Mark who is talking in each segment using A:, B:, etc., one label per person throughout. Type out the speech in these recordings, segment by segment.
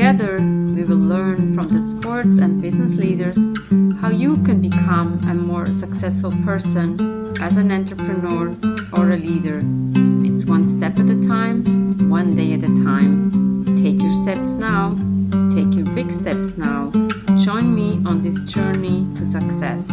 A: Together, we will learn from the sports and business leaders how you can become a more successful person as an entrepreneur or a leader. It's one step at a time, one day at a time. Take your steps now, take your big steps now. Join me on this journey to success.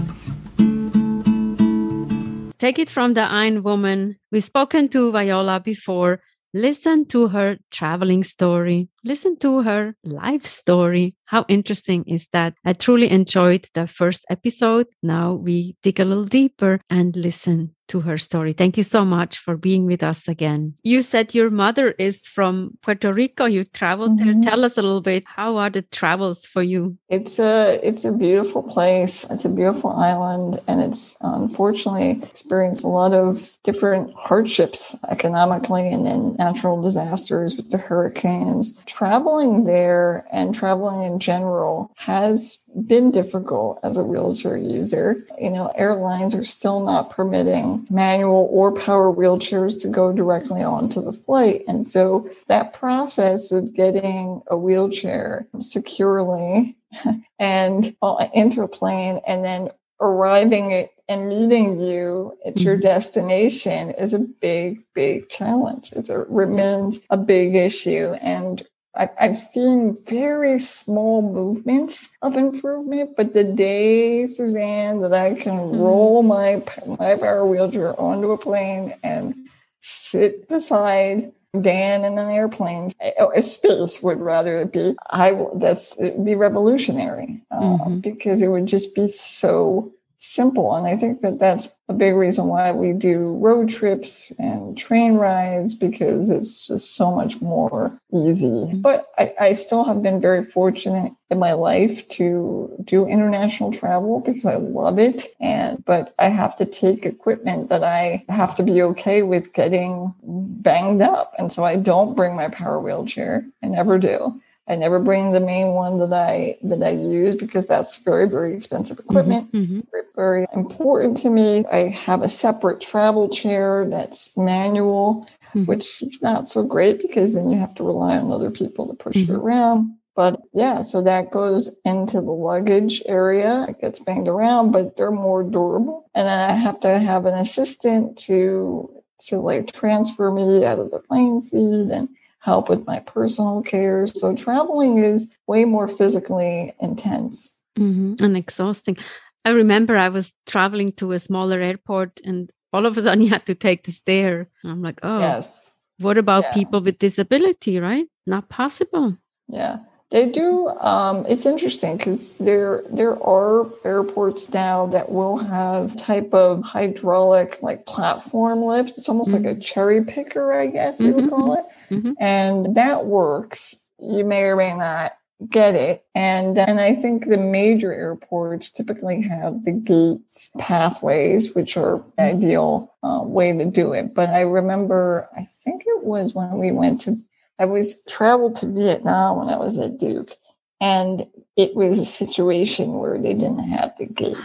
A: Take it from the Iron Woman. We've spoken to Viola before. Listen to her traveling story. Listen to her life story. How interesting is that? I truly enjoyed the first episode. Now we dig a little deeper and listen to her story. Thank you so much for being with us again. You said your mother is from Puerto Rico. You traveled mm -hmm. there. Mm-hmm. Tell us a little bit. How are the travels for you?
B: It's a it's a beautiful place. It's a beautiful island, and it's unfortunately experienced a lot of different hardships economically, and then natural disasters with the hurricanes traveling there and traveling in general has been difficult as a wheelchair user. You know, airlines are still not permitting manual or power wheelchairs to go directly onto the flight. And so that process of getting a wheelchair securely and into a plane and then arriving at and meeting you at your mm-hmm. destination is a big, big challenge. It remains a big issue. And I, have seen very small movements of improvement, but the day, Suzanne, that I can mm-hmm. roll my my power wheelchair onto a plane and sit beside Dan in an airplane, a space would rather be. I that's it'd be revolutionary uh, mm-hmm. because it would just be so simple. And I think that that's a big reason why we do road trips and train rides because it's just so much more easy. Mm-hmm. But I, I, still have been very fortunate in my life to do international travel because I love it. And but I have to take equipment that I have to be okay with getting banged up. And so I don't bring my power wheelchair. I never do. I never bring the main one that I that I use because that's very very expensive equipment. Mm-hmm, mm-hmm. Very, very important to me. I have a separate travel chair that's manual, mm-hmm. which is not so great because then you have to rely on other people to push it mm-hmm. around. But yeah, so that goes into the luggage area. It gets banged around, but they're more durable. And then I have to have an assistant to to like transfer me out of the plane seat and help with my personal care. So traveling is way more physically intense
A: mm-hmm. and exhausting. I remember I was traveling to a smaller airport and all of a sudden you had to take the stair. I'm like, oh, yes. What about yeah. people with disability, right? Not possible.
B: Yeah. They do. Um, it's interesting because there there are airports now that will have type of hydraulic like platform lift. It's almost mm-hmm. like a mm-hmm. cherry picker, I guess you mm-hmm. would call it, mm-hmm. and that works. You may or may not get it, and and I think the major airports typically have the gates pathways, which are mm-hmm. ideal uh, way to do it. But I remember, I think it was when we went to I was traveled to Vietnam when I was at Duke, and it was a situation where they didn't have the gate,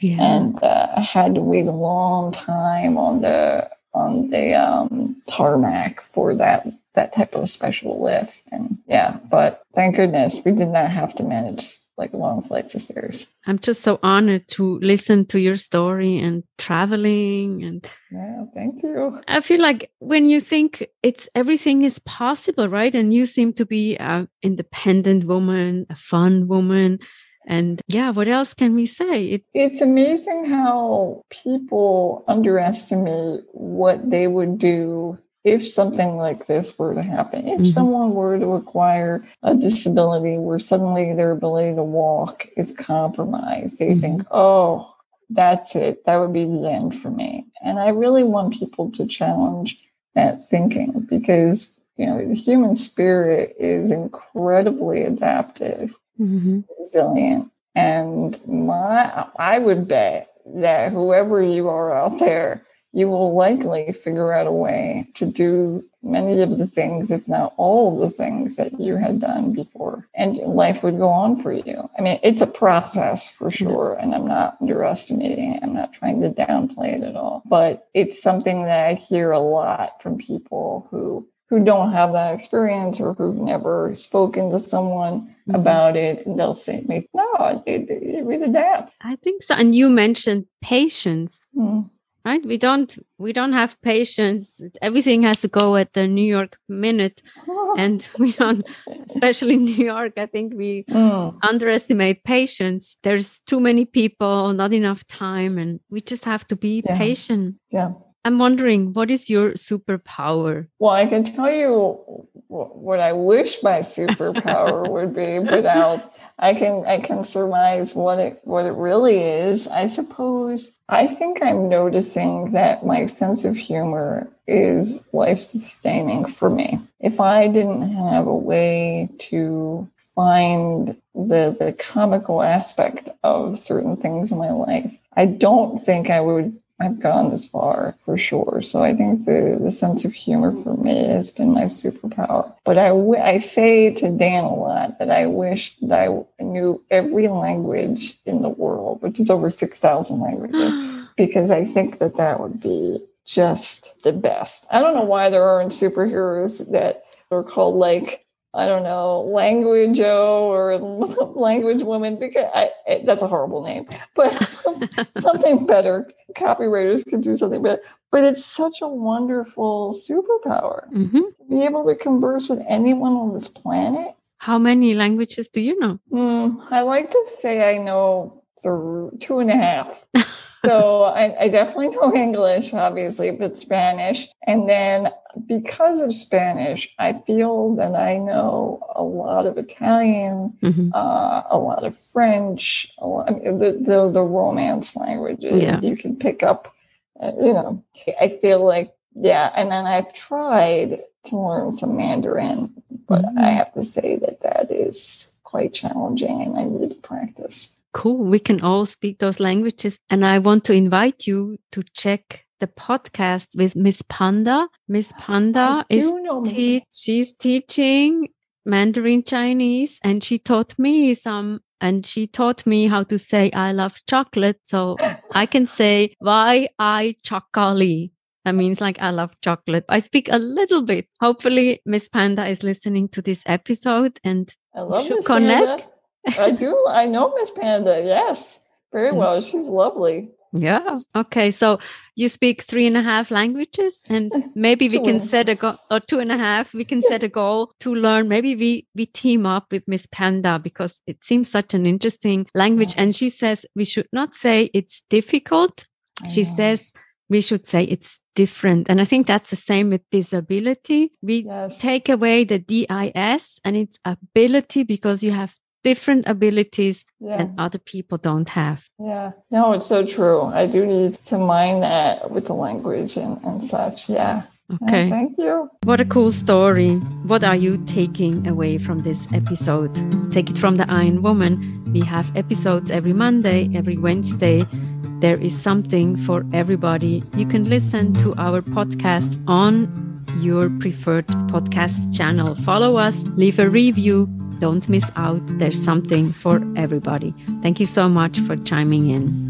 B: yeah. and uh, I had to wait a long time on the on the um, tarmac for that that type of special lift. And yeah, but thank goodness we did not have to manage like long flights of stairs.
A: I'm just so honored to listen to your story and traveling and
B: yeah, thank you.
A: I feel like when you think it's everything is possible, right? And you seem to be an independent woman, a fun woman. And yeah, what else can we say?
B: It, it's amazing how people underestimate what they would do if something like this were to happen, if mm-hmm. someone were to acquire a disability where suddenly their ability to walk is compromised, they mm-hmm. think, oh, that's it. That would be the end for me. And I really want people to challenge that thinking because you know, the human spirit is incredibly adaptive,
A: Mm-hmm.
B: resilient. And my, I would bet that whoever you are out there, you will likely figure out a way to do many of the things, if not all of the things that you had done before. And life would go on for you. I mean, it's a process for sure. And I'm not underestimating it. I'm not trying to downplay it at all. But it's something that I hear a lot from people who who don't have that experience or who've never spoken to someone
A: Mhm.
B: about it. And they'll say to me, no, it, it, we'd adapt.
A: I think so. And you mentioned patience,
B: Hmm.
A: right? We don't we don't have patience. Everything has to go at the New York minute, and we don't. Especially in New York, I think we
B: Hmm.
A: underestimate patience. There's too many people, not enough time, and we just have to be
B: Yeah.
A: patient.
B: Yeah.
A: I'm wondering, what is your superpower?
B: Well, I can tell you what I wish my superpower would be, but I'll, I can I can surmise what it what it really is. I suppose I think I'm noticing that my sense of humor is life sustaining for me. If I didn't have a way to find the the comical aspect of certain things in my life, I don't think I would I've gone this far for sure. So I think the, the sense of humor for me has been my superpower. But I, w- I say to Dan a lot that I wish that I knew every language in the world, which is over 6,000 languages, because I think that that would be just the best. I don't know why there aren't superheroes that are called like I don't know, language O or language woman, because I, that's a horrible name, but something better. Copywriters could do something better. But it's such a wonderful superpower
A: Mhm.
B: to be able to converse with anyone on this planet.
A: How many languages do you know?
B: Hmm, I like to say I know th- two and a half. so I, I definitely know English, obviously, but Spanish. And then because of Spanish, I feel that I know a lot of Italian,
A: Mhm.
B: uh, a lot of French, a lot, I mean, the, the, the Romance languages
A: Yeah.
B: you can pick up. Uh, you know, I feel like, yeah. And then I've tried to learn some Mandarin, but
A: Mhm.
B: I have to say that that is quite challenging and I need to practice.
A: Cool. We can all speak those languages. And I want to invite you to check the podcast with Miss Panda. Miss Panda is te- she's teaching Mandarin Chinese and she taught me some and she taught me how to say I love chocolate. So I can say why I chocolate. That means like I love chocolate. I speak a little bit. Hopefully Miss Panda is listening to this episode and
B: I love
A: should connect.
B: Panda. I do. I know Miss Panda. Yes, very
A: Mm.
B: well. She's lovely.
A: Yeah. Okay. So you speak three and a half languages, and maybe we can set a goal, or two and a half. We can set a goal to learn. Maybe we we team up with Miss Panda because it seems such an interesting language. And she says we should not say it's difficult. She says we should say it's different. And I think that's the same with disability. We
B: yes.
A: take away the DIS and it's ability because you have different abilities
B: yeah.
A: and other people don't have.
B: Yeah. No, it's so true. I do need to mind that with the language and, and such. Yeah. Yeah,
A: Okay.
B: thank you.
A: What a cool story. What are you taking away from this episode? Take it from the Iron Woman. We have episodes every Monday, every Wednesday. There is something for everybody. You can listen to our podcast on your preferred podcast channel. Follow us, leave a review. Don't miss out. There's something for everybody. Thank you so much for chiming in.